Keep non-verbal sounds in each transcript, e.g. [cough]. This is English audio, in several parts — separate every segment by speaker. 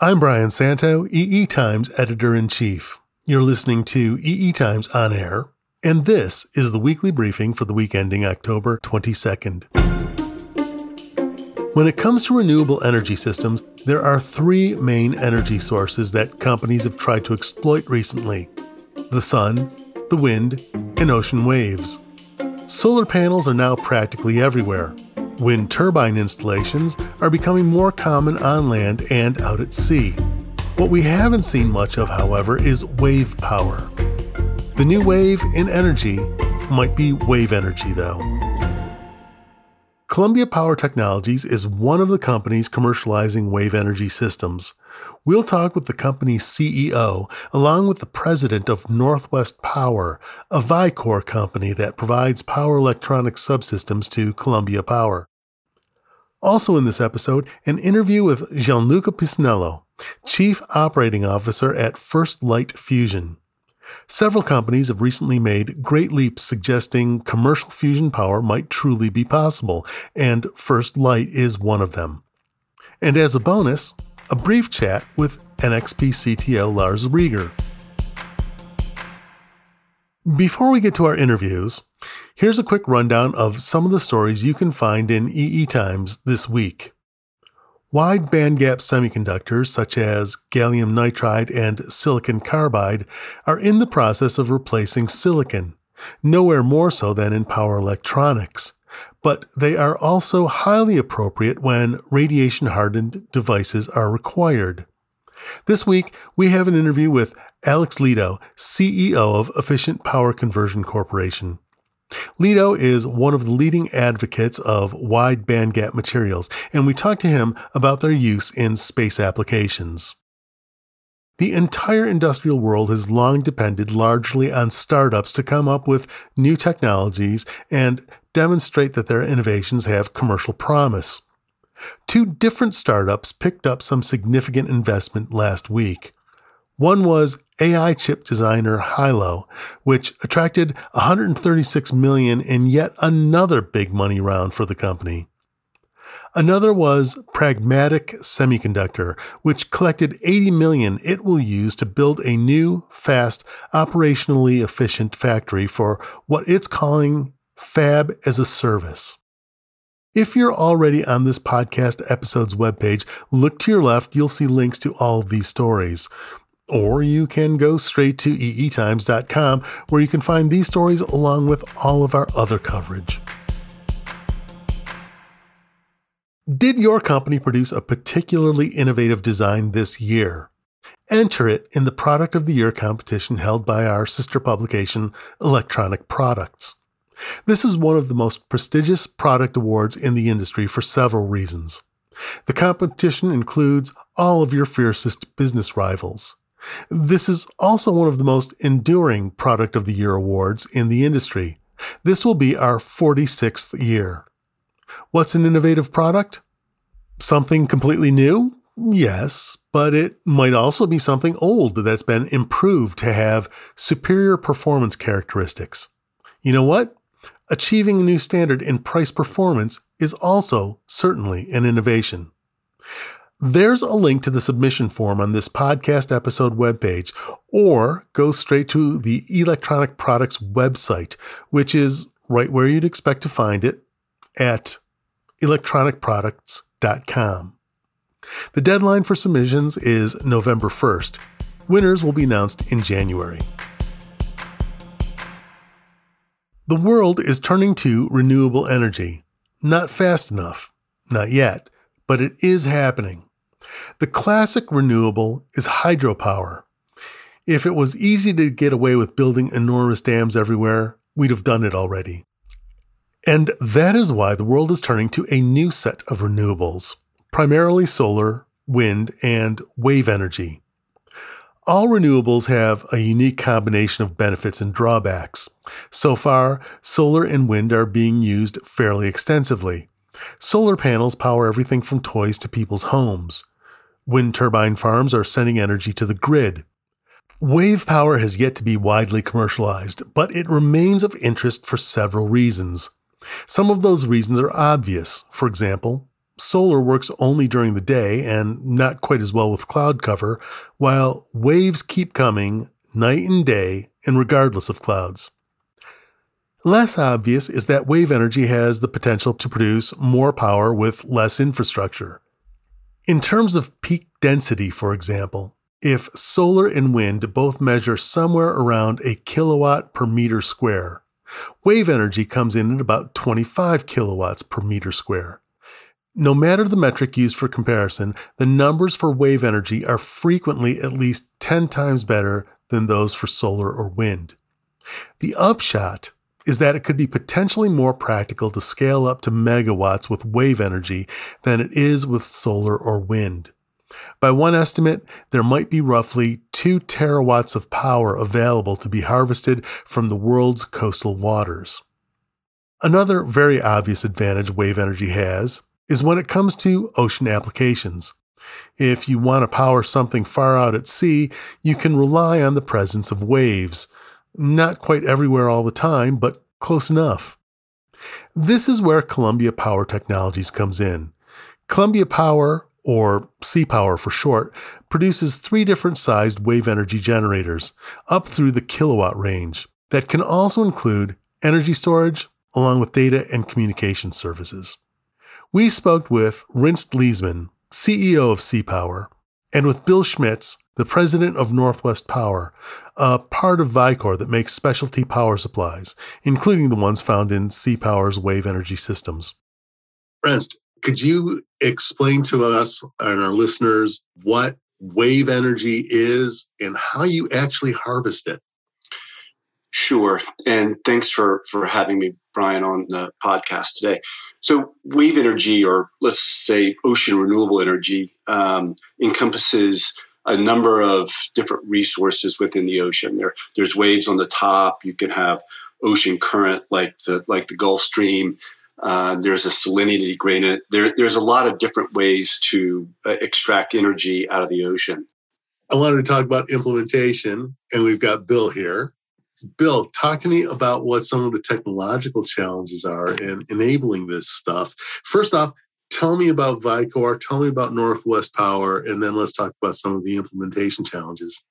Speaker 1: I'm Brian Santo, EE Times editor in chief. You're listening to EE Times on air, and this is the weekly briefing for the week ending October 22nd. When it comes to renewable energy systems, there are three main energy sources that companies have tried to exploit recently the sun, the wind, and ocean waves. Solar panels are now practically everywhere. Wind turbine installations are becoming more common on land and out at sea. What we haven't seen much of, however, is wave power. The new wave in energy might be wave energy, though. Columbia Power Technologies is one of the companies commercializing wave energy systems. We'll talk with the company's CEO, along with the president of Northwest Power, a Vicor company that provides power electronic subsystems to Columbia Power. Also in this episode, an interview with Gianluca Pisanello, Chief Operating Officer at First Light Fusion. Several companies have recently made great leaps suggesting commercial fusion power might truly be possible, and First Light is one of them. And as a bonus, a brief chat with NXP CTO Lars Reger. Before we get to our interviews, here's a quick rundown of some of the stories you can find in EE Times this week. Wide bandgap semiconductors, such as gallium nitride and silicon carbide, are in the process of replacing silicon, nowhere more so than in power electronics. But they are also highly appropriate when radiation hardened devices are required. This week, we have an interview with Alex Lidow, CEO of Efficient Power Conversion Corporation. Lidow is one of the leading advocates of wide bandgap materials, and we talked to him about their use in space applications. The entire industrial world has long depended largely on startups to come up with new technologies and demonstrate that their innovations have commercial promise. Two different startups picked up some significant investment last week. One was AI chip designer Hailo, which attracted 136 million in yet another big money round for the company. Another was Pragmatic Semiconductor, which collected 80 million it will use to build a new, fast, operationally efficient factory for what it's calling Fab as a Service. If you're already on this podcast episode's webpage, look to your left, you'll see links to all of these stories. Or you can go straight to eetimes.com where you can find these stories along with all of our other coverage. Did your company produce a particularly innovative design this year? Enter it in the Product of the Year competition held by our sister publication, Electronic Products. This is one of the most prestigious product awards in the industry for several reasons. The competition includes all of your fiercest business rivals. This is also one of the most enduring Product of the Year awards in the industry. This will be our 46th year. What's an innovative product? Something completely new? Yes, but it might also be something old that's been improved to have superior performance characteristics. You know what? Achieving a new standard in price performance is also certainly an innovation. There's a link to the submission form on this podcast episode webpage, or go straight to the Electronic Products website, which is right where you'd expect to find it at electronicproducts.com. The deadline for submissions is November 1st. Winners will be announced in January. The world is turning to renewable energy. Not fast enough. Not yet. But it is happening. The classic renewable is hydropower. If it was easy to get away with building enormous dams everywhere, we'd have done it already. And that is why the world is turning to a new set of renewables, primarily solar, wind, and wave energy. All renewables have a unique combination of benefits and drawbacks. So far, solar and wind are being used fairly extensively. Solar panels power everything from toys to people's homes. Wind turbine farms are sending energy to the grid. Wave power has yet to be widely commercialized, but it remains of interest for several reasons. Some of those reasons are obvious. For example, solar works only during the day and not quite as well with cloud cover, while waves keep coming night and day and regardless of clouds. Less obvious is that wave energy has the potential to produce more power with less infrastructure. In terms of peak density, for example, if solar and wind both measure somewhere around a kilowatt per meter square, wave energy comes in at about 25 kilowatts per meter square. No matter the metric used for comparison, the numbers for wave energy are frequently at least 10 times better than those for solar or wind. The upshot is that it could be potentially more practical to scale up to megawatts with wave energy than it is with solar or wind. By one estimate, there might be roughly 2 terawatts of power available to be harvested from the world's coastal waters. Another very obvious advantage wave energy has is when it comes to ocean applications. If you want to power something far out at sea, you can rely on the presence of waves. Not quite everywhere all the time, but close enough. This is where Columbia Power Technologies comes in. Columbia Power or CPower for short, produces three different sized wave energy generators up through the kilowatt range that can also include energy storage along with data and communication services. We spoke with Reenst Lesemann, CEO of CPower, and with Bill Schmitz, the president of Northwest Power, a part of Vicor that makes specialty power supplies, including the ones found in CPower's wave energy systems.
Speaker 2: Reenst, could you explain to us and our listeners what wave energy is and how you actually harvest it?
Speaker 3: Sure. And thanks for, for having me, Brian, on the podcast today. So, wave energy, or let's say ocean renewable energy, um, encompasses a number of different resources within the ocean. There, there's waves on the top. You can have ocean current, like the like the Gulf Stream. Uh, there's a salinity gradient. There, there's a lot of different ways to uh, extract energy out of the ocean.
Speaker 2: I wanted to talk about implementation, and we've got Bill here. Bill, talk to me about what some of the technological challenges are in enabling this stuff. First off, tell me about Vicor, tell me about Northwest Power, and then let's talk about some of the implementation challenges.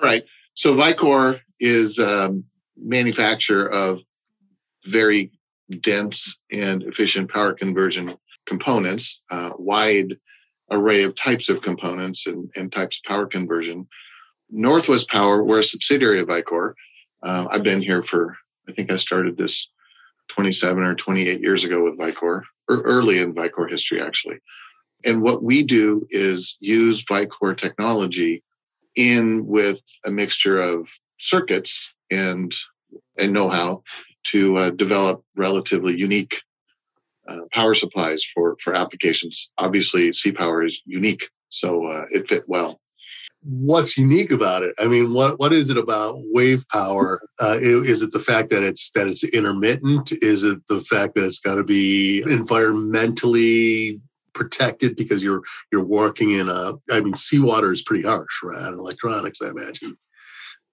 Speaker 4: All right. So Vicor is a um, manufacturer of very dense and efficient power conversion components, uh, wide array of types of components and, and, types of power conversion. Northwest Power, we're a subsidiary of Vicor. Uh, I've been here for, I think I started this 27 or 28 years ago with Vicor, or early in Vicor history, actually. And what we do is use Vicor technology in with a mixture of circuits and and know-how to uh, develop relatively unique uh, power supplies for for applications. Obviously, CPower is unique, so uh, it fit well.
Speaker 2: What's unique about it? I mean, what what is it about wave power? Uh, is it the fact that it's that it's intermittent? Is it the fact that it's got to be environmentally protected because you're you're working in a? I mean, seawater is pretty harsh, right? On electronics, I imagine.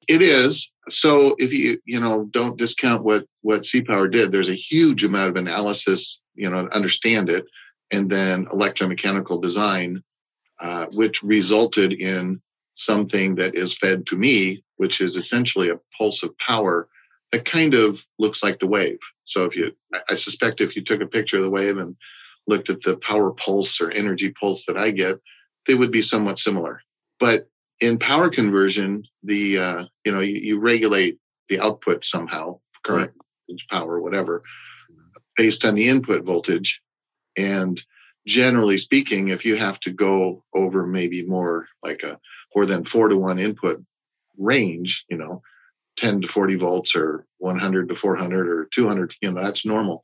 Speaker 4: It is. So if you you know don't discount what what CPower did, there's a huge amount of analysis, you know, understand it, and then electromechanical design, uh, which resulted in something that is fed to me, which is essentially a pulse of power that kind of looks like the wave. So if you, I suspect if you took a picture of the wave and looked at the power pulse or energy pulse that I get, they would be somewhat similar. But in power conversion, the uh, you know you, you, regulate the output somehow, current right. power, whatever, based on the input voltage, and generally speaking, if you have to go over maybe more like a more than four to one input range, you know, 10 to 40 volts or 100 to 400 or 200, you know, that's normal.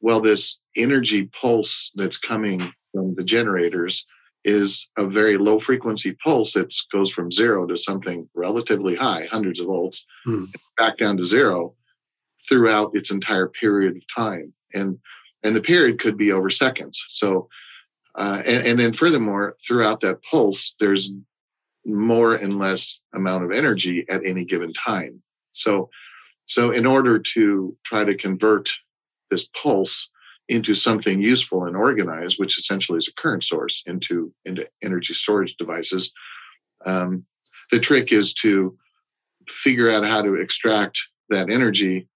Speaker 4: Well, this energy pulse that's coming from the generators is a very low frequency pulse that goes from zero to something relatively high, hundreds of volts, hmm. back down to zero throughout its entire period of time. And and the period could be over seconds. So uh, and, and then furthermore, throughout that pulse, there's more and less amount of energy at any given time. So so in order to try to convert this pulse into something useful and organized, which essentially is a current source into into energy storage devices. Um, the trick is to figure out how to extract that energy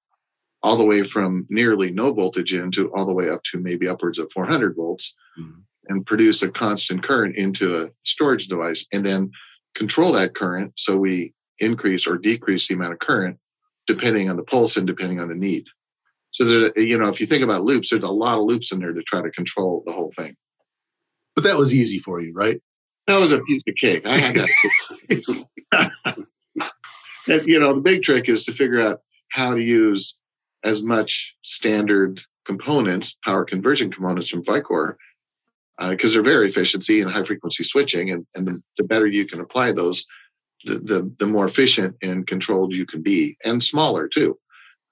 Speaker 4: all the way from nearly no voltage into all the way up to maybe upwards of 400 volts mm-hmm. and produce a constant current into a storage device and then control that current so we increase or decrease the amount of current depending on the pulse and depending on the need. So there, you know, if you think about loops, there's a lot of loops in there to try to control the whole thing.
Speaker 1: But that was easy for you, right?
Speaker 4: That was a piece of cake. I had that. [laughs] and, you know, the big trick is to figure out how to use as much standard components, power conversion components from Vicor, because uh, they're very efficiency and high frequency switching, and, and the, the better you can apply those, the, the, the more efficient and controlled you can be, and smaller too,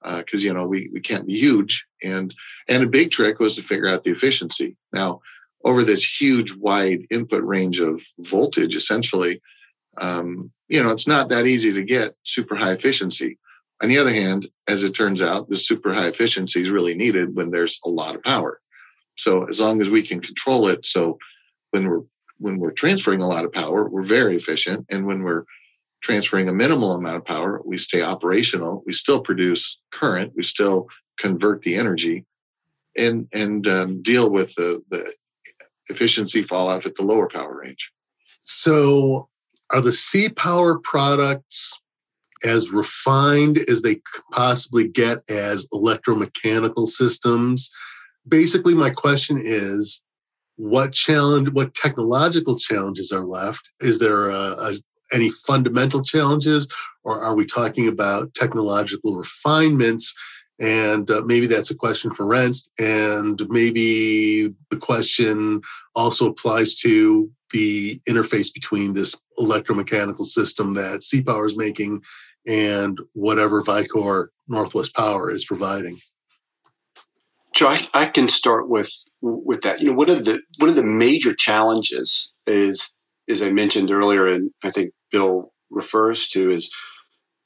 Speaker 4: because uh, you know we we can't be huge. And and a big trick was to figure out the efficiency. Now, over this huge wide input range of voltage, essentially, um, you know, it's not that easy to get super high efficiency. On the other hand, as it turns out, the super high efficiency is really needed when there's a lot of power. So as long as we can control it, so when we're when we're transferring a lot of power, we're very efficient, and when we're transferring a minimal amount of power, we stay operational. We still produce current. We still convert the energy, and and um, deal with the the efficiency fall off at the lower power range.
Speaker 1: So, are the C power products as refined as they possibly get as electromechanical systems. Basically, my question is what challenge, what technological challenges are left? Is there a, a, any fundamental challenges, or are we talking about technological refinements? And uh, maybe that's a question for Reenst. And maybe the question also applies to the interface between this electromechanical system that C Power is making and whatever Vicor Northwest Power is providing.
Speaker 3: Joe, I, I, can start with with that. You know, one of the one of the major challenges is, as I mentioned earlier, and I think Bill refers to is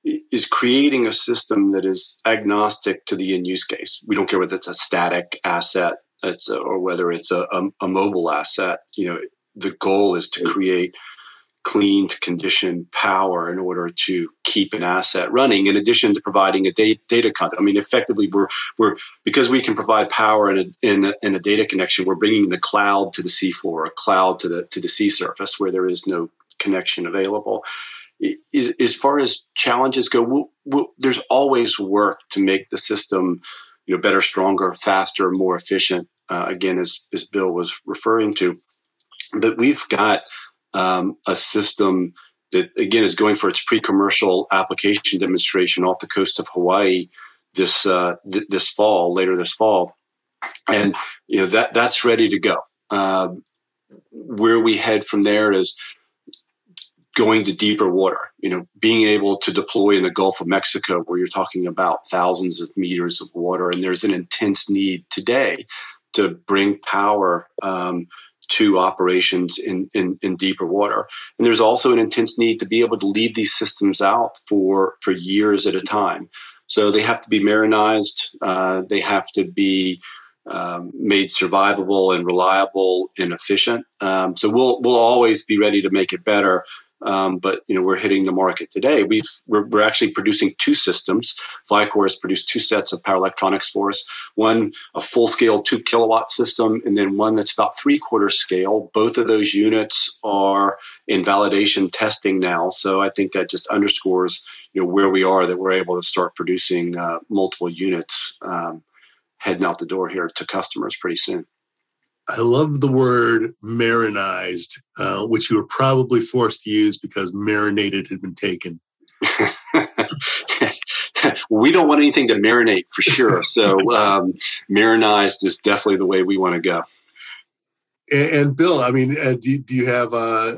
Speaker 3: is creating a system that is agnostic to the end use case. We don't care whether it's a static asset, it's a, or whether it's a, a, a mobile asset. You know, the goal is to mm. create cleaned conditioned power in order to keep an asset running in addition to providing a data, data content. I mean effectively we're we're because we can provide power in a, in a, in a data connection we're bringing the cloud to the seafloor or a cloud to the to the sea surface where there is no connection available. As far as challenges go we'll, we'll, there's always work to make the system you know better stronger faster more efficient uh, again as, as bill was referring to. But we've got um, a system that again is going for its pre-commercial application demonstration off the coast of Hawaii this uh, th- this fall, later this fall, and you know that that's ready to go. Uh, where we head from there is going to deeper water. You know, being able to deploy in the Gulf of Mexico, where you're talking about thousands of meters of water, and there's an intense need today to bring power um, to operations in, in, in, deeper water. And there's also an intense need to be able to leave these systems out for, for years at a time. So they have to be marinized, uh, they have to be um, made survivable and reliable and efficient. Um, so we'll, we'll always be ready to make it better. Um, but you know we're hitting the market today. We've we're, we're, actually producing two systems. Vicor has produced two sets of power electronics for us. One a full scale two kilowatt system, and then one that's about three quarter scale. Both of those units are in validation testing now. So I think that just underscores you know where we are that we're able to start producing uh, multiple units um, heading out the door here to customers pretty soon.
Speaker 1: I love the word marinized, uh, which you were probably forced to use because marinated had been taken. [laughs]
Speaker 3: we don't want anything to marinate for sure. So um, marinized is definitely the way we want to go.
Speaker 1: And, and Bill, I mean, uh, do, do, you have uh,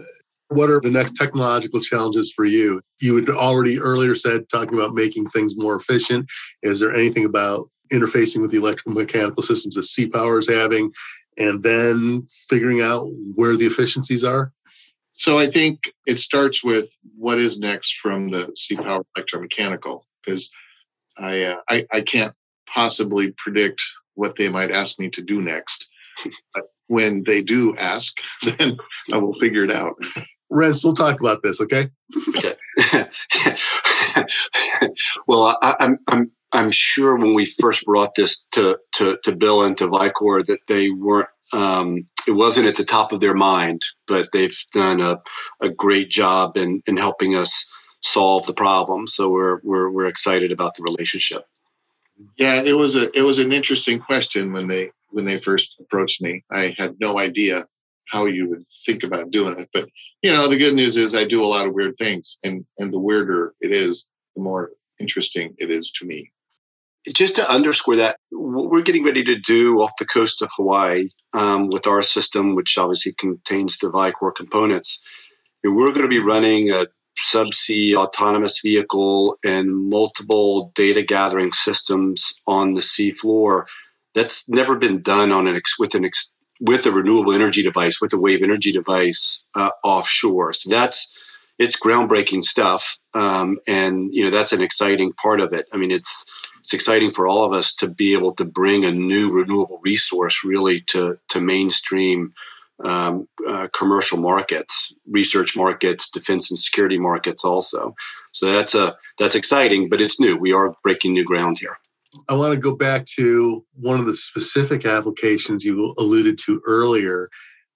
Speaker 1: what are the next technological challenges for you? You had already earlier said talking about making things more efficient. Is there anything about interfacing with the electrical mechanical systems that C Power is having and then figuring out where the efficiencies are?
Speaker 4: So I think it starts with what is next from the C Power electromechanical because I, uh, I I can't possibly predict what they might ask me to do next. But when they do ask, [laughs] then I will figure it out.
Speaker 1: Rens, we'll talk about this, okay?
Speaker 3: okay. [laughs] well, I, I'm I'm I'm sure when we first brought this to to, to Bill and to Vicor that they weren't. Um, it wasn't at the top of their mind, but they've done a, a great job in, in helping us solve the problem. So we're we're we're excited about the relationship.
Speaker 4: Yeah, it was a it was an interesting question when they when they first approached me. I had no idea how you would think about doing it, but you know the good news is I do a lot of weird things, and and the weirder it is, the more interesting it is to me.
Speaker 3: Just to underscore that, what we're getting ready to do off the coast of Hawaii um, with our system, which obviously contains the Vicor components, we're going to be running a subsea autonomous vehicle and multiple data gathering systems on the seafloor. That's never been done on an ex, with an ex, with a renewable energy device, with a wave energy device uh, offshore. So that's it's groundbreaking stuff, um, and you know that's an exciting part of it. I mean, it's it's exciting for all of us to be able to bring a new renewable resource really to to mainstream um, uh, commercial markets, research markets, defense and security markets also. So that's a that's exciting, but it's new. We are breaking new ground here.
Speaker 1: I want to go back to one of the specific applications you alluded to earlier.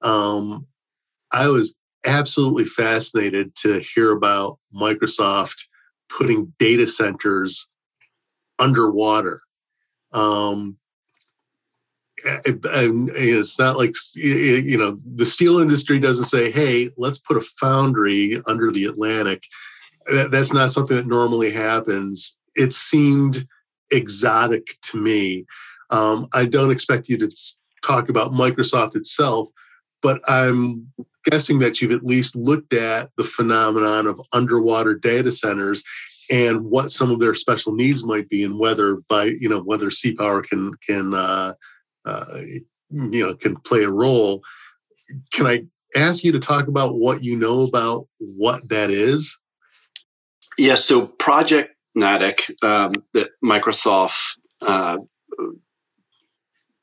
Speaker 1: Um, I was absolutely fascinated to hear about Microsoft putting data centers underwater. Um, it's not like you know the steel industry doesn't say hey let's put a foundry under the atlantic. That's not something that normally happens. It seemed exotic to me. Um, i don't expect you to talk about microsoft itself but i'm guessing that you've at least looked at the phenomenon of underwater data centers and what some of their special needs might be and whether by you know whether C Power can can uh, uh, you know can play a role. Can I ask you to talk about what you know about what that is?
Speaker 3: Yeah, so Project Natick um, that Microsoft uh,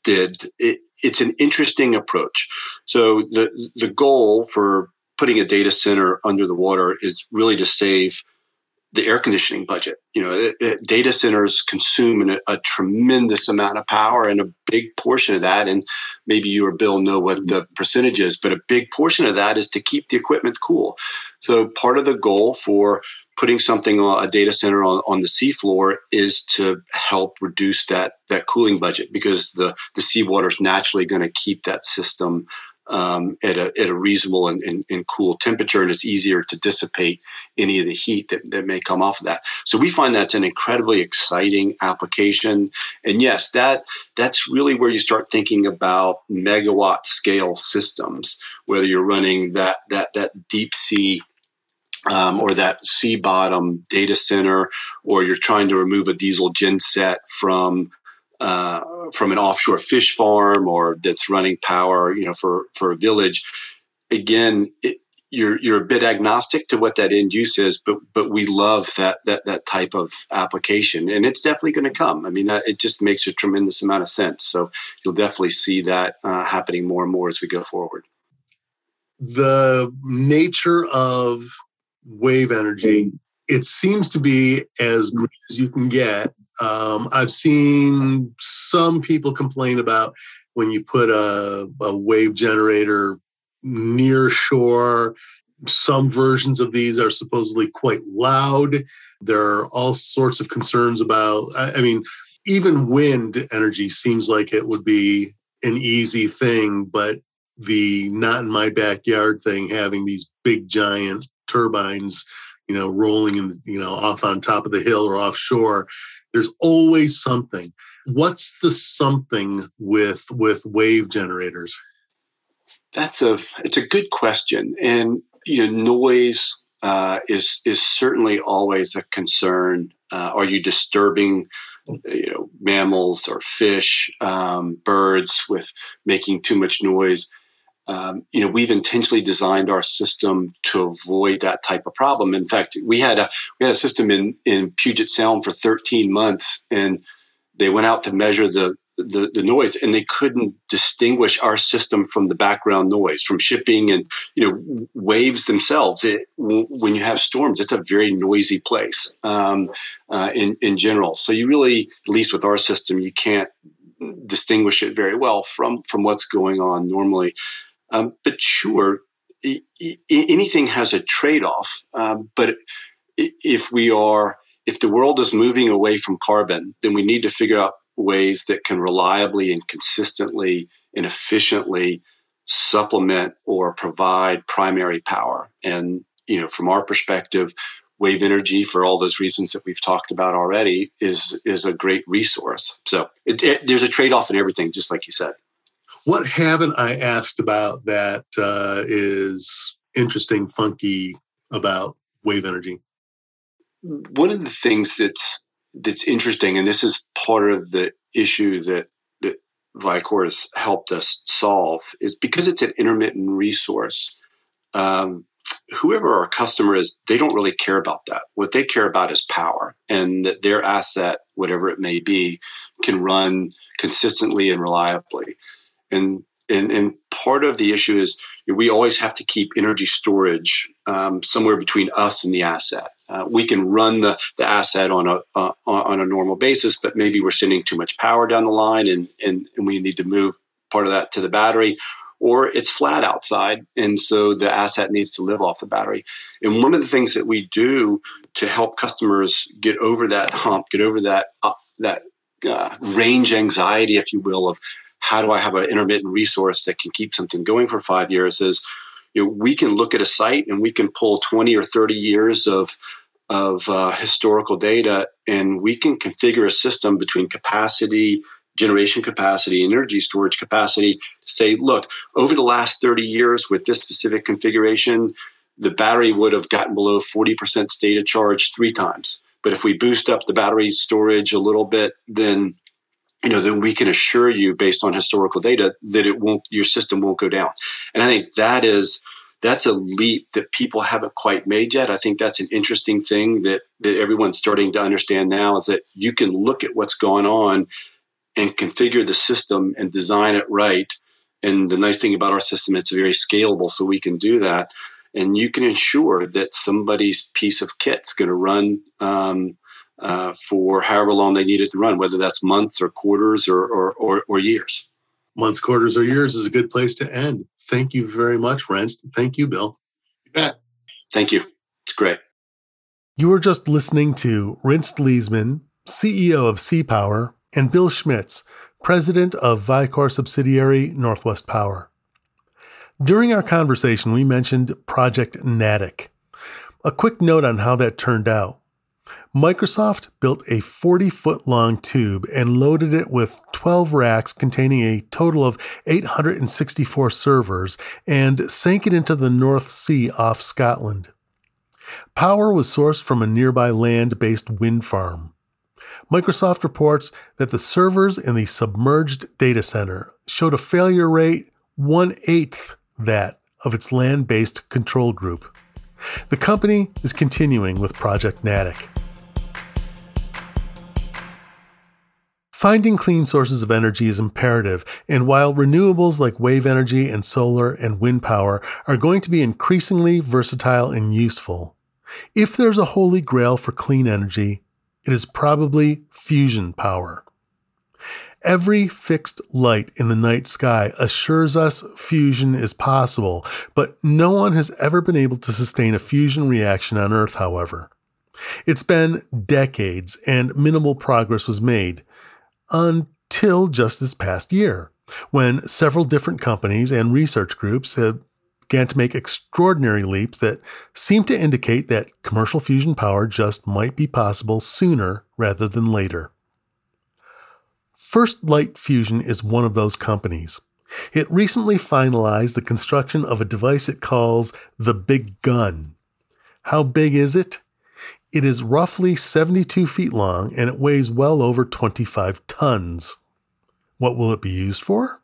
Speaker 3: did, it, it's an interesting approach. So the the goal for putting a data center under the water is really to save the air conditioning budget. You know, it, it, data centers consume a, a, tremendous amount of power, and a big portion of that, and maybe you or Bill know what the percentage is, but a big portion of that is to keep the equipment cool. So part of the goal for putting something a data center on, on the seafloor is to help reduce that that cooling budget because the the seawater is naturally going to keep that system um, at, a, at a reasonable and, and, and, cool temperature, and it's easier to dissipate any of the heat that, that may come off of that. So we find that's an incredibly exciting application. And yes, that that's really where you start thinking about megawatt scale systems, whether you're running that that that deep sea um, or that sea bottom data center, or you're trying to remove a diesel genset from uh, from an offshore fish farm or that's running power, you know, for for a village. Again, it, you're you're a bit agnostic to what that end use is, but but we love that that that type of application, and it's definitely going to come. I mean, that, it just makes a tremendous amount of sense. So you'll definitely see that uh, happening more and more as we go forward.
Speaker 1: The nature of wave energy, it seems to be as green as you can get um, I've seen some people complain about when you put a, a wave generator near shore. Some versions of these are supposedly quite loud. There are all sorts of concerns about, I, I mean, even wind energy seems like it would be an easy thing, but the not in my backyard thing, having these big giant turbines, you know, rolling in, you know, off on top of the hill or offshore, there's always something. What's the something with with wave generators?
Speaker 3: That's a it's a good question, and you know, noise uh, is is certainly always a concern. Uh, are you disturbing you know mammals or fish, um, birds with making too much noise? Um, you know, we've intentionally designed our system to avoid that type of problem. In fact, we had a we had a system in in Puget Sound for 13 months, and they went out to measure the the, the noise and they couldn't distinguish our system from the background noise from shipping and you know waves themselves. It, w- when you have storms it's a very noisy place um, uh, in, in general. So you really at least with our system you can't distinguish it very well from from what's going on normally um, but sure I- I- anything has a trade-off um, but if we are if the world is moving away from carbon then we need to figure out ways that can reliably and consistently and efficiently supplement or provide primary power. And, you know, from our perspective, wave energy for all those reasons that we've talked about already is is a great resource. So it, it, there's a trade-off in everything, just like you said.
Speaker 2: What haven't I asked about that uh, is interesting, funky about wave energy?
Speaker 3: One of the things that's that's interesting, and this is part of the issue that that Vicor has helped us solve, is because it's an intermittent resource. Um, whoever our customer is, they don't really care about that. What they care about is power, and that their asset, whatever it may be, can run consistently and reliably. And and, and part of the issue is we always have to keep energy storage um, somewhere between us and the asset. Uh, we can run the, the asset on a uh, on a normal basis, but maybe we're sending too much power down the line, and, and and we need to move part of that to the battery, or it's flat outside, and so the asset needs to live off the battery. And one of the things that we do to help customers get over that hump, get over that uh, that uh, range anxiety, if you will, of how do I have an intermittent resource that can keep something going for five years is you know, we can look at a site and we can pull 20 or 30 years of of uh, historical data and we can configure a system between capacity generation capacity energy storage capacity to say look over the last 30 years with this specific configuration the battery would have gotten below 40% state of charge three times. But if we boost up the battery storage a little bit then you know, then we can assure you based on historical data that it won't, your system won't go down. And I think that is, that's a leap that people haven't quite made yet. I think that's an interesting thing that, that everyone's starting to understand now is that you can look at what's going on and configure the system and design it right. And the nice thing about our system, it's very scalable, so we can do that. And you can ensure that somebody's piece of kit's going to run um, uh, for however long they need it to run, whether that's months or quarters or, or, or, or years.
Speaker 2: Months, quarters, or years is a good place to end. Thank you very much, Rens. Thank you, Bill.
Speaker 4: Yeah.
Speaker 3: Thank you. It's great.
Speaker 1: You were just listening to Reenst Lesemann, CEO of CPower, and Bill Schmitz, president of Vicor subsidiary Northwest Power. During our conversation, we mentioned Project Natick. A quick note on how that turned out. Microsoft built a 40 foot long tube and loaded it with 12 racks containing a total of 864 servers and sank it into the North Sea off Scotland. Power was sourced from a nearby land based wind farm. Microsoft reports that the servers in the submerged data center showed a failure rate one eighth that of its land based control group. The company is continuing with Project Natick. Finding clean sources of energy is imperative, and while renewables like wave energy and solar and wind power are going to be increasingly versatile and useful, if there's a holy grail for clean energy, it is probably fusion power. Every fixed light in the night sky assures us fusion is possible, but no one has ever been able to sustain a fusion reaction on Earth, however. It's been decades and minimal progress was made until just this past year, when several different companies and research groups have began to make extraordinary leaps that seem to indicate that commercial fusion power just might be possible sooner rather than later. First Light Fusion is one of those companies. It recently finalized the construction of a device it calls the Big Gun. How big is it? It is roughly 72 feet long and it weighs well over 25 tons. What will it be used for?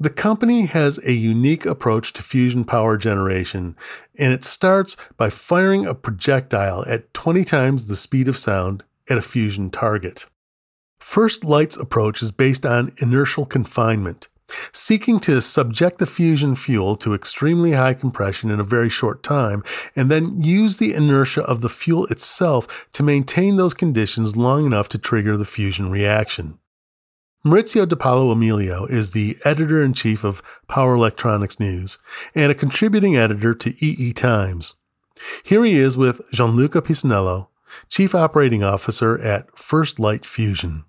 Speaker 1: The company has a unique approach to fusion power generation, and it starts by firing a projectile at 20 times the speed of sound at a fusion target. First Light's approach is based on inertial confinement, seeking to subject the fusion fuel to extremely high compression in a very short time, and then use the inertia of the fuel itself to maintain those conditions long enough to trigger the fusion reaction. Maurizio Di Paolo Emilio is the editor in chief of Power Electronics News and a contributing editor to EE Times. Here he is with Gianluca Pisanello, Chief Operating Officer at First Light Fusion.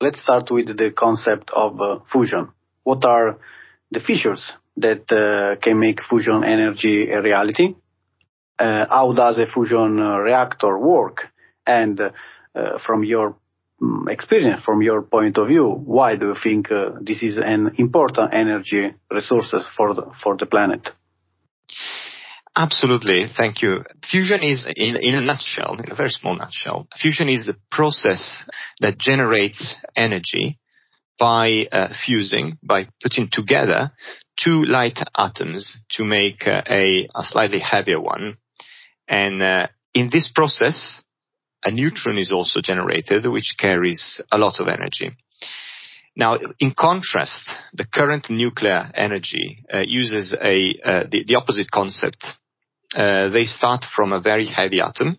Speaker 5: Let's start with the concept of uh, fusion. What are the features that uh, can make fusion energy a reality? Uh, how does a fusion uh, reactor work? And uh, from your mm, experience, from your point of view, why do you think uh, this is an important energy resource for the, for the planet?
Speaker 6: Absolutely. Thank you. Fusion is, in, in a nutshell, in a very small nutshell, fusion is the process that generates energy by uh, fusing, by putting together two light atoms to make uh, a, a, slightly heavier one. And uh, in this process, a neutron is also generated, which carries a lot of energy. Now, in contrast, the current nuclear energy uh, uses a uh, the, the, opposite concept uh, they start from a very heavy atom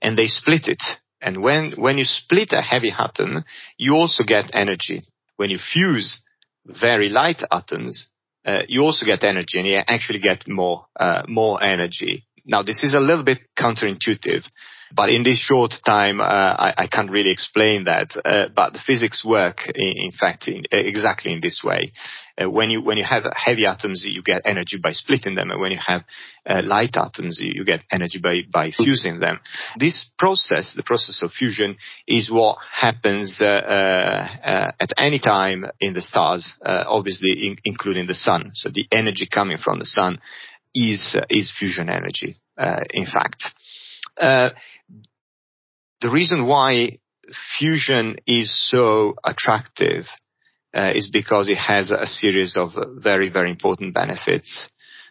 Speaker 6: and they split it. And when, when you split a heavy atom, you also get energy. When you fuse very light atoms, uh, you also get energy and you actually get more, uh, more energy. Now, this is a little bit counterintuitive but in this short time, uh, I, I, can't really explain that. Uh, but the physics work, in, in fact, in, exactly in this way. Uh, when you when you have heavy atoms, you get energy by splitting them, and when you have uh, light atoms, you get energy by by fusing them. This process, the process of fusion, is what happens uh, uh, at any time in the stars, obviously in, including the sun. So the energy coming from the sun is is fusion energy. in fact. Uh, the reason why fusion is so attractive uh, is because it has a series of very, very important benefits.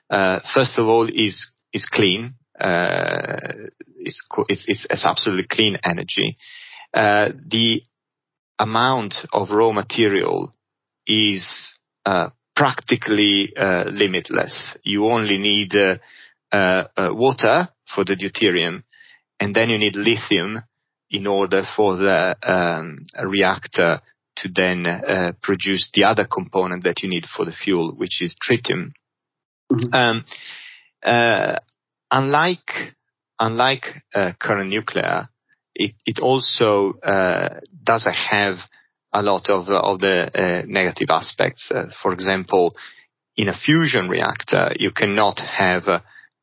Speaker 6: Uh, first of all, is is clean. Uh, it's, it's, it's, absolutely clean energy. Uh, the amount of raw material is uh, practically uh, limitless. You only need water for the deuterium, and then you need lithium in order for the um, reactor to then uh, produce the other component that you need for the fuel, which is tritium. Mm-hmm. Um, uh, unlike unlike uh, current nuclear, it, it also uh, doesn't have a lot of of the uh, negative aspects. Uh, for example, in a fusion reactor, you cannot have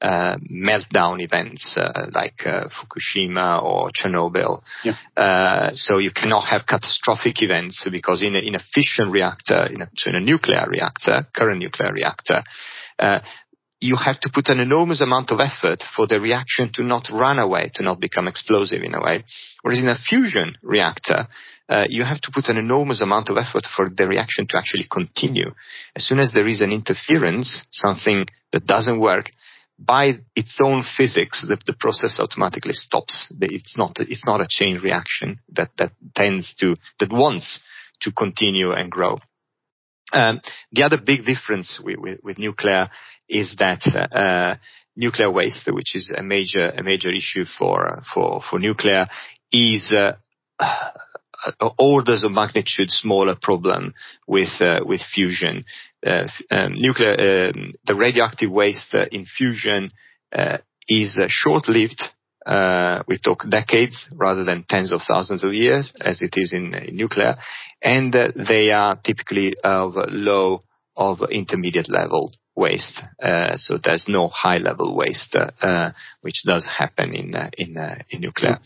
Speaker 6: uh, meltdown events uh, like uh, Fukushima or Chernobyl. Yeah. Uh, so you cannot have catastrophic events because in a, in a fission reactor, in a, so in a nuclear reactor, current nuclear reactor, uh, you have to put an enormous amount of effort for the reaction to not run away, to not become explosive in a way. Whereas in a fusion reactor, uh, you have to put an enormous amount of effort for the reaction to actually continue. As soon as there is an interference, something that doesn't work, by its own physics, the, the process automatically stops. It's not, it's not a chain reaction that, that tends to, that wants to continue and grow. Um, the other big difference with, with, with nuclear is that uh, nuclear waste, which is a major a major issue for for for nuclear, is uh, orders of magnitude smaller problem with uh, with fusion. Uh, um, nuclear, um, the radioactive waste uh, in fusion uh, is short-lived. we talk decades rather than tens of thousands of years, as it is in, in nuclear, and they are typically of low of intermediate level waste. Uh, so there's no high level waste, uh, which does happen in in in nuclear.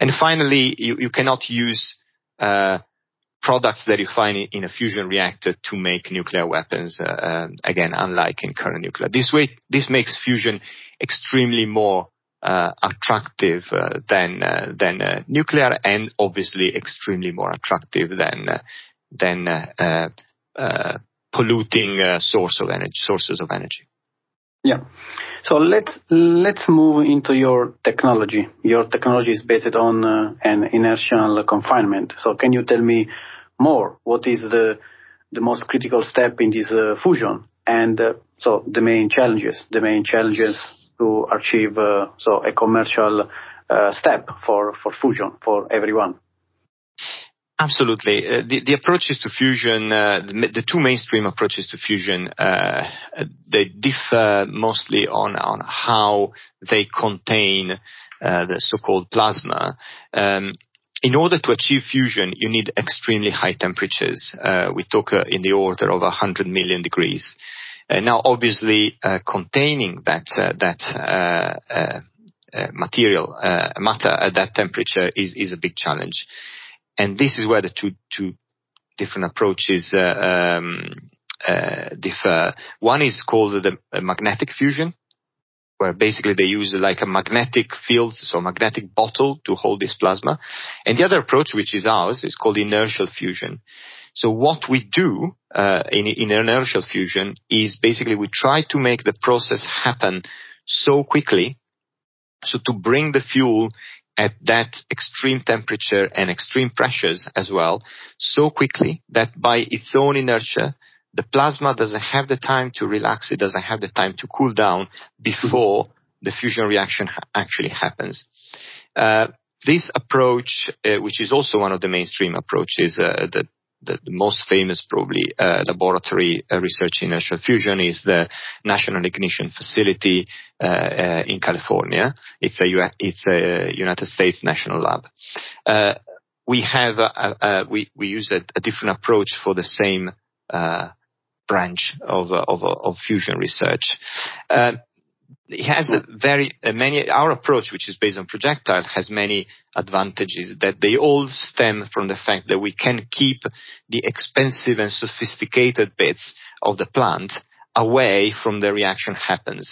Speaker 6: And finally, you, you cannot use uh, products that you find in a fusion reactor to make nuclear weapons. Uh, um, again, unlike in current nuclear. This way, this makes fusion extremely more uh, attractive uh, than uh, than uh, nuclear, and obviously extremely more attractive than than uh uh polluting source of energy sources of energy.
Speaker 5: Yeah. So let's let's move into your technology. Your technology is based on uh, an inertial confinement. So can you tell me more? What is the the most critical step in this uh, fusion? And uh, so the main challenges, the main challenges to achieve uh, so a commercial uh, step for for fusion for everyone.
Speaker 6: Absolutely. Uh, the, the, approaches to fusion, uh, the, the, two mainstream approaches to fusion, uh, they differ mostly on, on how they contain uh, the so-called plasma. Um, in order to achieve fusion, you need extremely high temperatures. Uh, we talk uh, in the order of 100 million degrees. now, obviously, containing that that material matter at that temperature is, is a big challenge and this is where the two two different approaches uh, um, uh, differ. One is called the magnetic fusion, where basically they use like a magnetic field, so magnetic bottle to hold this plasma. And the other approach, which is ours, is called inertial fusion. So what we do uh, in, in inertial fusion is basically we try to make the process happen so quickly, so to bring the fuel at that extreme temperature and extreme pressures as well so quickly that by its own inertia, the plasma doesn't have the time to relax. It doesn't have the time to cool down before the fusion reaction ha- actually happens. Uh, this approach, uh, which is also one of the mainstream approaches uh, that the, the most famous probably uh, laboratory uh, research in inertial fusion is the National Ignition Facility uh, uh in California. It's a it's a United States national lab. Uh, we have we we use a, a, different approach for the same uh, branch of, of, of fusion research it has a very uh, many our approach which is based on projectile has many advantages that they all stem from the fact that we can keep the expensive and sophisticated bits of the plant away from the reaction happens.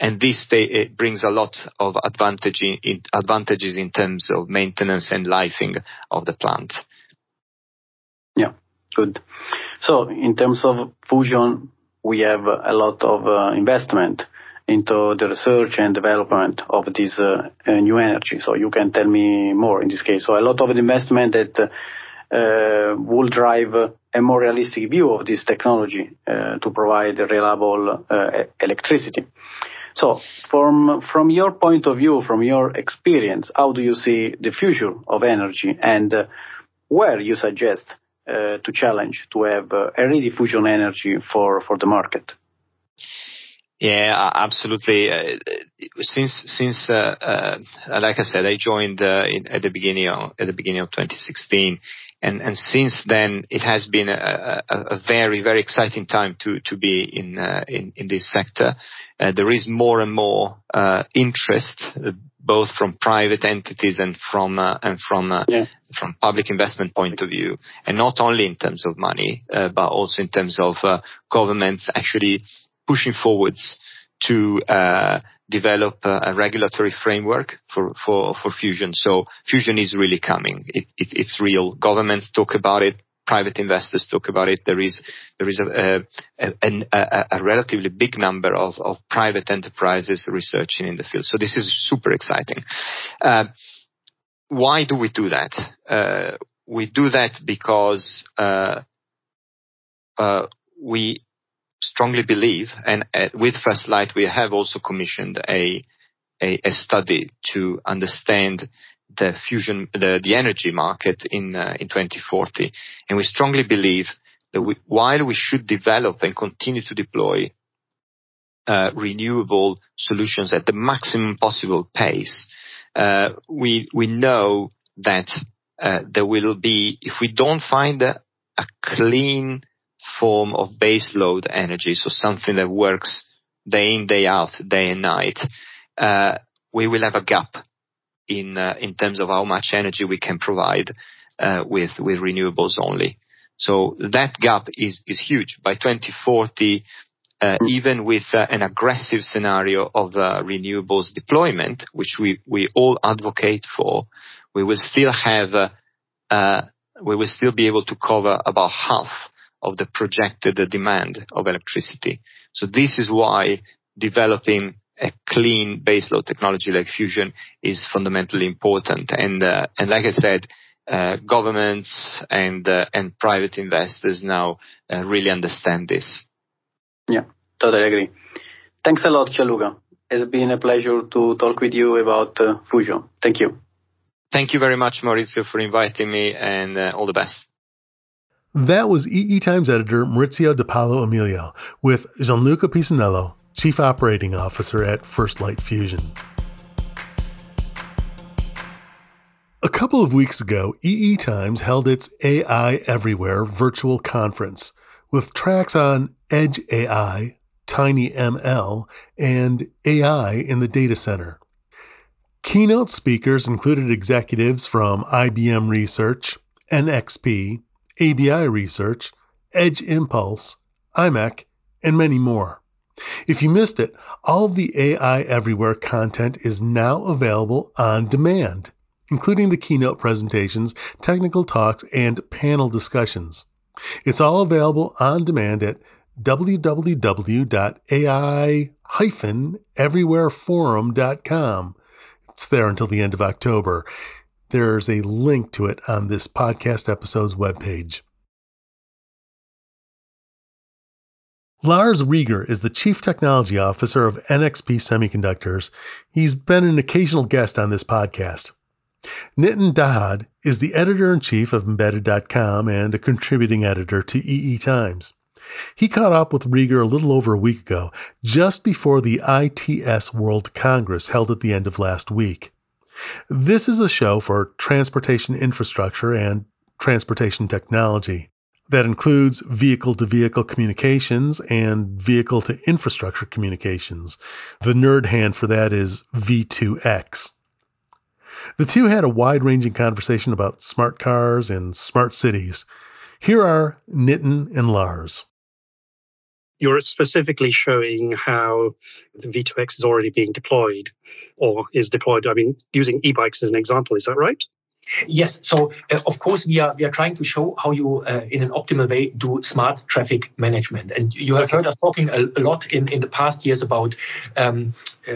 Speaker 6: And this they, brings a lot of advantage in, advantages in terms of maintenance and lifing of the plant.
Speaker 5: Yeah good. So in terms of fusion we have a lot of uh, investment into the research and development of this uh, uh, new energy. So you can tell me more in this case. So a lot of investment that uh, will drive a more realistic view of this technology uh, to provide reliable uh, electricity. So from from your point of view, from your experience, how do you see the future of energy and uh, where you suggest to challenge to have a ready fusion energy for, for the market?
Speaker 6: Yeah, absolutely. Uh, since since uh, uh, like I said, I joined uh, in, at the beginning of, at the beginning of 2016, and and since then it has been a, a, a very very exciting time to to be in uh, in in this sector. Uh, there is more and more interest, both from private entities and from and from yeah. from public investment point of view, and not only in terms of money, but also in terms of governments actually pushing forwards to uh, develop a, regulatory framework for, for, for fusion. So fusion is really coming. It, it, it's real. Governments talk about it. Private investors talk about it. There is there is a, a, a, a relatively big number of, of private enterprises researching in the field. So this is super exciting. Uh, why do we do that? Uh, we do that because uh, uh we strongly believe, and uh, with First Light, we have also commissioned a, a, a study to understand the fusion, the, the energy market in uh, in 2040, and we strongly believe that we, while we should develop and continue to deploy uh, renewable solutions at the maximum possible pace, uh, we we know that uh, there will be if we don't find a, a clean form of base load energy, so something that works day in, day out, day and night, uh, we will have a gap in uh, in terms of how much energy we can provide uh, with with renewables only. So that gap is is huge. By 2040, uh, even with uh, an aggressive scenario of uh, renewables deployment, which we we all advocate for, we will still have we will still be able to cover about half of the projected demand of electricity. So this is why developing a clean baseload technology like fusion is fundamentally important. And uh, and like I said, uh, governments and uh, and private investors now uh, really understand this.
Speaker 5: Yeah, totally agree. Thanks a lot, Gianluca. It's been a pleasure to talk with you about uh, fusion. Thank you.
Speaker 6: Thank you very much, Maurizio, for inviting me, and uh, all the best.
Speaker 1: That was EE Times editor Maurizio Di Paolo Emilio with Gianluca Pisanello, Chief Operating Officer at First Light Fusion. A couple of weeks ago, EE Times held its AI Everywhere virtual conference with tracks on Edge AI, Tiny ML, and AI in the data center. Keynote speakers included executives from IBM Research, NXP, ABI Research, Edge Impulse, IMEC, and many more. If you missed it, all the AI Everywhere content is now available on demand including the keynote presentations, technical talks, and panel discussions. It's all available on demand at www.ai-everywhereforum.com. It's there until the end of October. There's a link to it on this podcast episode's webpage. Lars Reger is the Chief Technology Officer of NXP Semiconductors. He's been an occasional guest on this podcast. Nitin Dahad is the editor in chief of Embedded.com and a contributing editor to EE Times. He caught up with Reger a little over a week ago, just before the ITS World Congress held at the end of last week. This is a show for transportation infrastructure and transportation technology that includes vehicle to vehicle communications and vehicle to infrastructure communications. The nerd hand for that is V2X. The two had a wide ranging conversation about smart cars and smart cities. Here are Nitin and Lars.
Speaker 7: You're specifically showing how the V2X is already being deployed or is deployed. I mean, using e bikes as an example, is that right?
Speaker 8: Yes. So uh, of course we are we are trying to show how you uh, in an optimal way do smart traffic management. And you have heard us talking a, a lot in, in the past years about um, uh,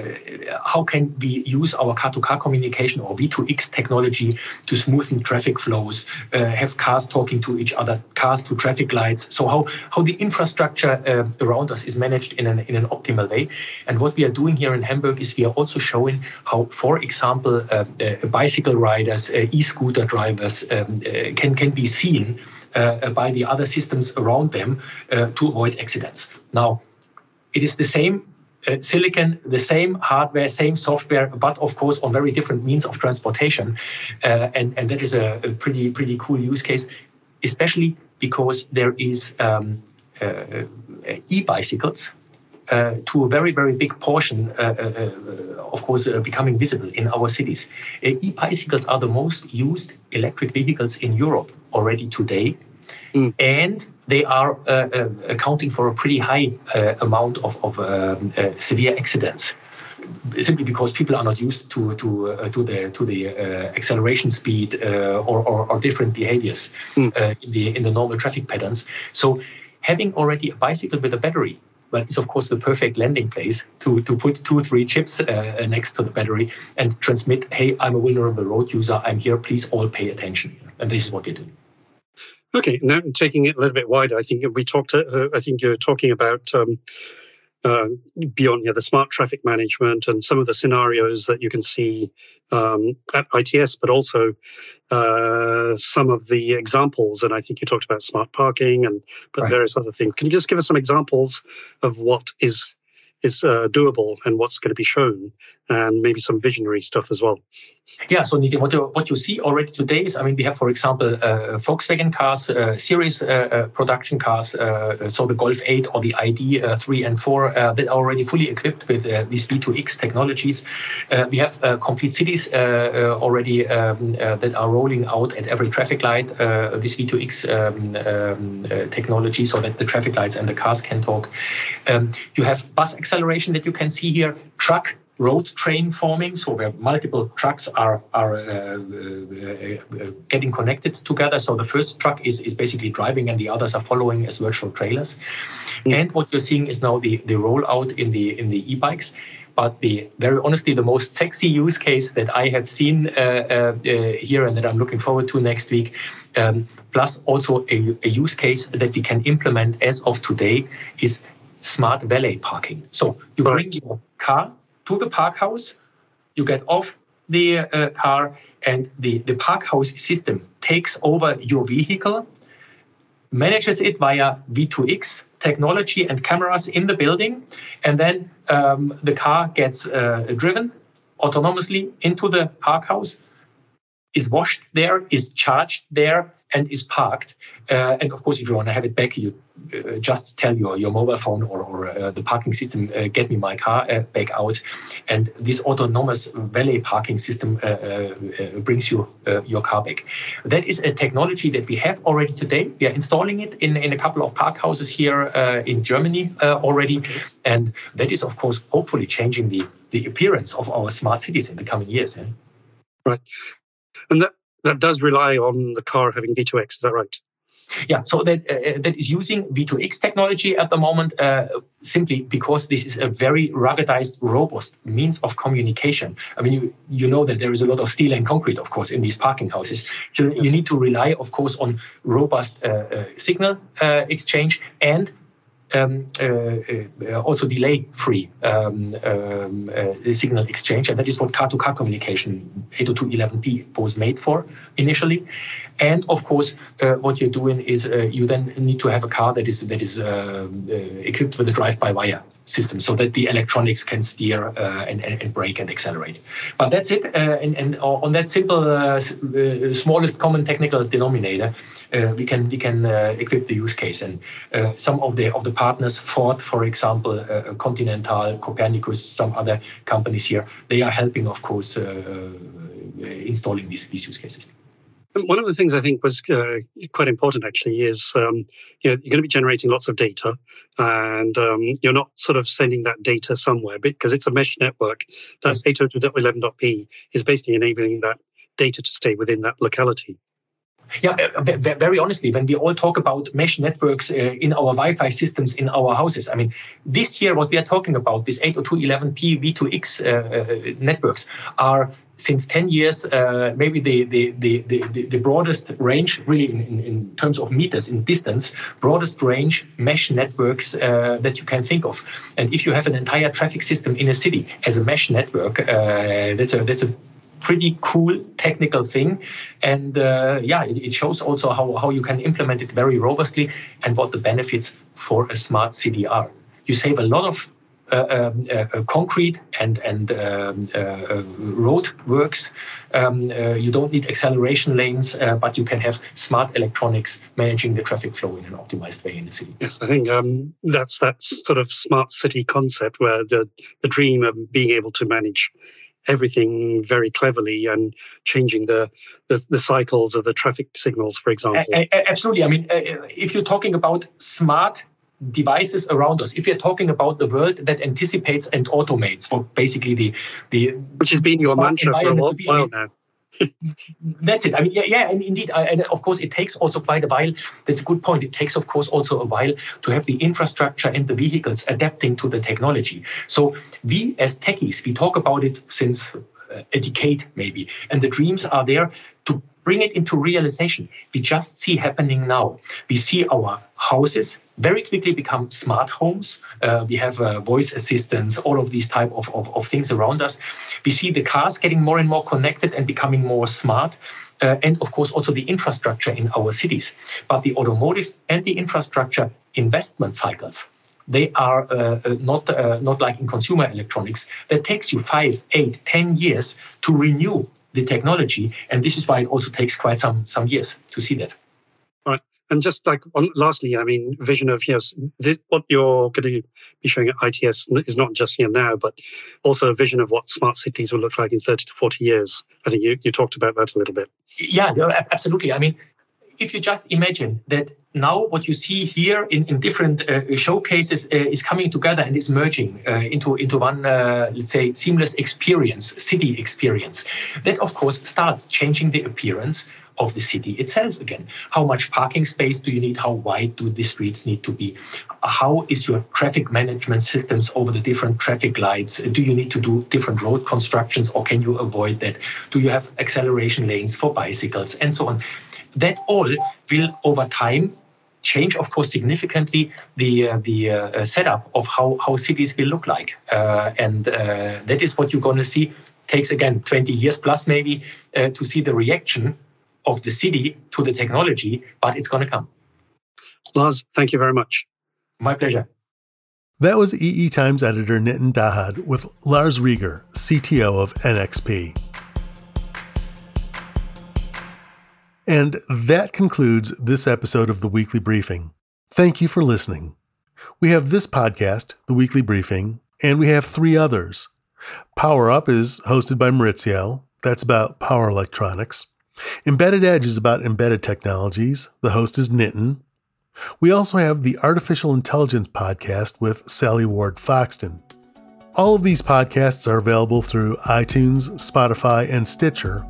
Speaker 8: how can we use our car-to-car communication or V2X technology to smoothen traffic flows, uh, have cars talking to each other, cars to traffic lights. So how how the infrastructure uh, around us is managed in an in an optimal way. And what we are doing here in Hamburg is we are also showing how, for example, uh, bicycle riders, scooter drivers um, uh, can, can be seen uh, by the other systems around them uh, to avoid accidents. Now, it is the same uh, silicon, the same hardware, same software, but of course on very different means of transportation, uh, and and that is a, a, pretty pretty cool use case, especially because there is um, uh, e-bicycles uh, to a very, very big portion, uh, uh, of course, becoming visible in our cities. e bicycles are the most used electric vehicles in Europe already today. Mm. And they are accounting for a pretty high amount of, of um, severe accidents simply because people are not used to to uh, to the to the uh, acceleration speed uh, or, or, or different behaviors mm. in the in the normal traffic patterns. So having already a bicycle with a battery but it's of course the perfect landing place to, to put two or three chips uh, next to the battery and transmit, hey, I'm a vulnerable road user. I'm here. Please all pay attention. And this is what we're doing.
Speaker 7: Okay, now taking it a little bit wider, I think we talked. Uh, I think you're talking about um, uh, beyond yeah, the smart traffic management and some of the scenarios that you can see um, at ITS, but also uh, some of the examples. And I think you talked about smart parking and but right. various other things. Can you just give us some examples of what is is uh, doable and what's going to be shown, and maybe some visionary stuff as well.
Speaker 8: Yeah, so what you, what you see already today is, I mean, we have, for example, uh, Volkswagen cars, uh, series uh, uh production cars, uh, so the Golf 8 or the ID uh, 3 and 4 that are already fully equipped with these V2X technologies. we have complete cities already um, that are rolling out at every traffic light this V2X um, um, technology so that the traffic lights and the cars can talk. Um, you have bus acceleration that you can see here, truck road train forming, so where multiple trucks are are uh, uh, getting connected together. So the first truck is, is basically driving, and the others are following as virtual trailers. Mm. And what you're seeing is now the the rollout in the in the e-bikes. But the very honestly, the most sexy use case that I have seen uh, uh, here and that I'm looking forward to next week, um, plus also a, a use case that we can implement as of today, is smart valet parking. So you bring your car to the park house, you get off the uh, car, and the, the park house system takes over your vehicle, manages it via V2X technology and cameras in the building, and then um, the car gets uh, driven autonomously into the park house, is washed there, is charged there, and is parked. Uh, and of course, if you want to have it back, you uh, just tell your, your mobile phone or, or uh, the parking system, uh, get me my car uh, back out. And this autonomous valet parking system uh, brings you your car back. That is a technology that we have already today. We are installing it in, in a couple of park houses here in Germany already. And that is, of course, hopefully changing the, the appearance of our smart cities in the coming years. Eh?
Speaker 7: Right. And that that does rely on the car having V2X. Is that right?
Speaker 8: Yeah, so that uh, that is using V2X technology at the moment, uh, simply because this is a very ruggedized, robust means of communication. I mean, you you know that there is a lot of steel and concrete, of course, in these parking houses. So you need to rely, of course, on robust uh, uh signal uh, exchange and um, uh, uh, also delay-free um, um, uh, signal exchange, and that is what car-to-car communication 802.11p was made for initially. And of course, what you're doing is you then need to have a car that is that is uh, equipped with a drive-by-wire system, so that the electronics can steer uh, and, and, and, brake and accelerate. But that's it. Uh, and, and on that simple, uh, smallest common technical denominator, we can we can equip the use case. And some of the of the partners, Ford, for example, Continental, Copernicus, some other companies here, they are helping, of course, installing these these use cases.
Speaker 7: One of the things I think was uh, quite important actually is um, you know, you're going to be generating lots of data, and um, you're not sort of sending that data somewhere because it's a mesh network. That 802.11p is basically enabling that data to stay within that locality.
Speaker 8: Yeah, uh, very honestly, when we all talk about mesh networks uh, in our Wi-Fi systems in our houses, I mean, this year what we are talking about, these 802.11p V2X uh, uh, networks, are since 10 years, uh, maybe the, the, the, the, the broadest range, really in, in, in, terms of meters, in distance, broadest range mesh networks uh, that you can think of. And if you have an entire traffic system in a city as a mesh network, uh, that's, a, that's a pretty cool technical thing. And uh, yeah, it, it, shows also how, how you can implement it very robustly and what the benefits for a smart city are. You save a lot of Uh, um, uh, uh, concrete and and um, road works. Um, you don't need acceleration lanes, but you can have smart electronics managing the traffic flow in an optimized way in the city.
Speaker 7: Yes, I think um, that's that sort of smart city concept where the the dream of being able to manage everything very cleverly and changing the, the, the cycles of the traffic signals, for example.
Speaker 8: absolutely. I mean, if you're talking about smart devices around us. If we are talking about the world that anticipates and automates, for basically the the
Speaker 7: which has been your mantra for a while now. [laughs]
Speaker 8: That's it. I mean, yeah, yeah, and indeed, I, and of course, it takes also quite a while. That's a good point. It takes, of course, also a while to have the infrastructure and the vehicles adapting to the technology. So we, as techies, we talk about it since uh, a decade maybe, and the dreams are there to bring it into realization. We just see happening now. We see our houses very quickly become smart homes. Uh, we have uh, voice assistants, all of these type of, of, of, things around us. We see the cars getting more and more connected and becoming more smart. Uh, and of course, also the infrastructure in our cities. But the automotive and the infrastructure investment cycles they are uh, uh, not uh, not like in consumer electronics that takes you five eight ten years to renew the technology and this is why it also takes quite some some years to see that
Speaker 7: and just like on, lastly i mean vision of yes this, what you're going to be showing at ITS is not just here now but also a vision of what smart cities will look like in 30 to 40 years. I think you, you talked about that a little bit.
Speaker 8: Yeah absolutely. I mean if you just imagine that now what you see here in, in different uh, showcases uh, is coming together and is merging uh, into into one uh, let's say seamless experience city experience. That of course starts changing the appearance of the city itself again. How much parking space do you need? How wide do the streets need to be? How is your traffic management systems over the different traffic lights? Do you need to do different road constructions or can you avoid that? Do you have acceleration lanes for bicycles and so on? That all will over time change, of course, significantly the uh, the uh, setup of how how cities will look like, uh, and uh, that is what you're going to see. Takes again 20 years plus maybe uh, to see the reaction of the city to the technology, but it's going to come.
Speaker 7: Lars, thank you very much.
Speaker 8: My pleasure.
Speaker 1: That was EE Times editor Nitin Dahad with Lars Reger, CTO of NXP. And that concludes this episode of the Weekly Briefing. Thank you for listening. We have this podcast, The Weekly Briefing, and we have three others. Power Up is hosted by Maurizio. That's about power electronics. Embedded Edge is about embedded technologies. The host is Nitin. We also have the Artificial Intelligence podcast with Sally Ward Foxton. All of these podcasts are available through iTunes, Spotify, and Stitcher,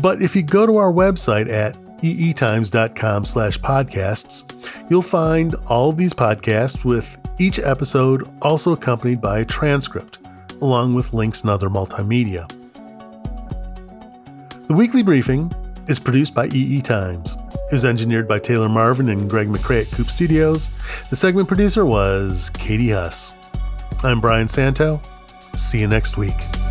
Speaker 1: but if you go to our website at eetimes.com slash podcasts, you'll find all of these podcasts with each episode also accompanied by a transcript, along with links and other multimedia. The weekly briefing is produced by EE Times. It was engineered by Taylor Marvin and Greg McCrae at Coop Studios. The segment producer was Katie Huss. I'm Brian Santo. See you next week.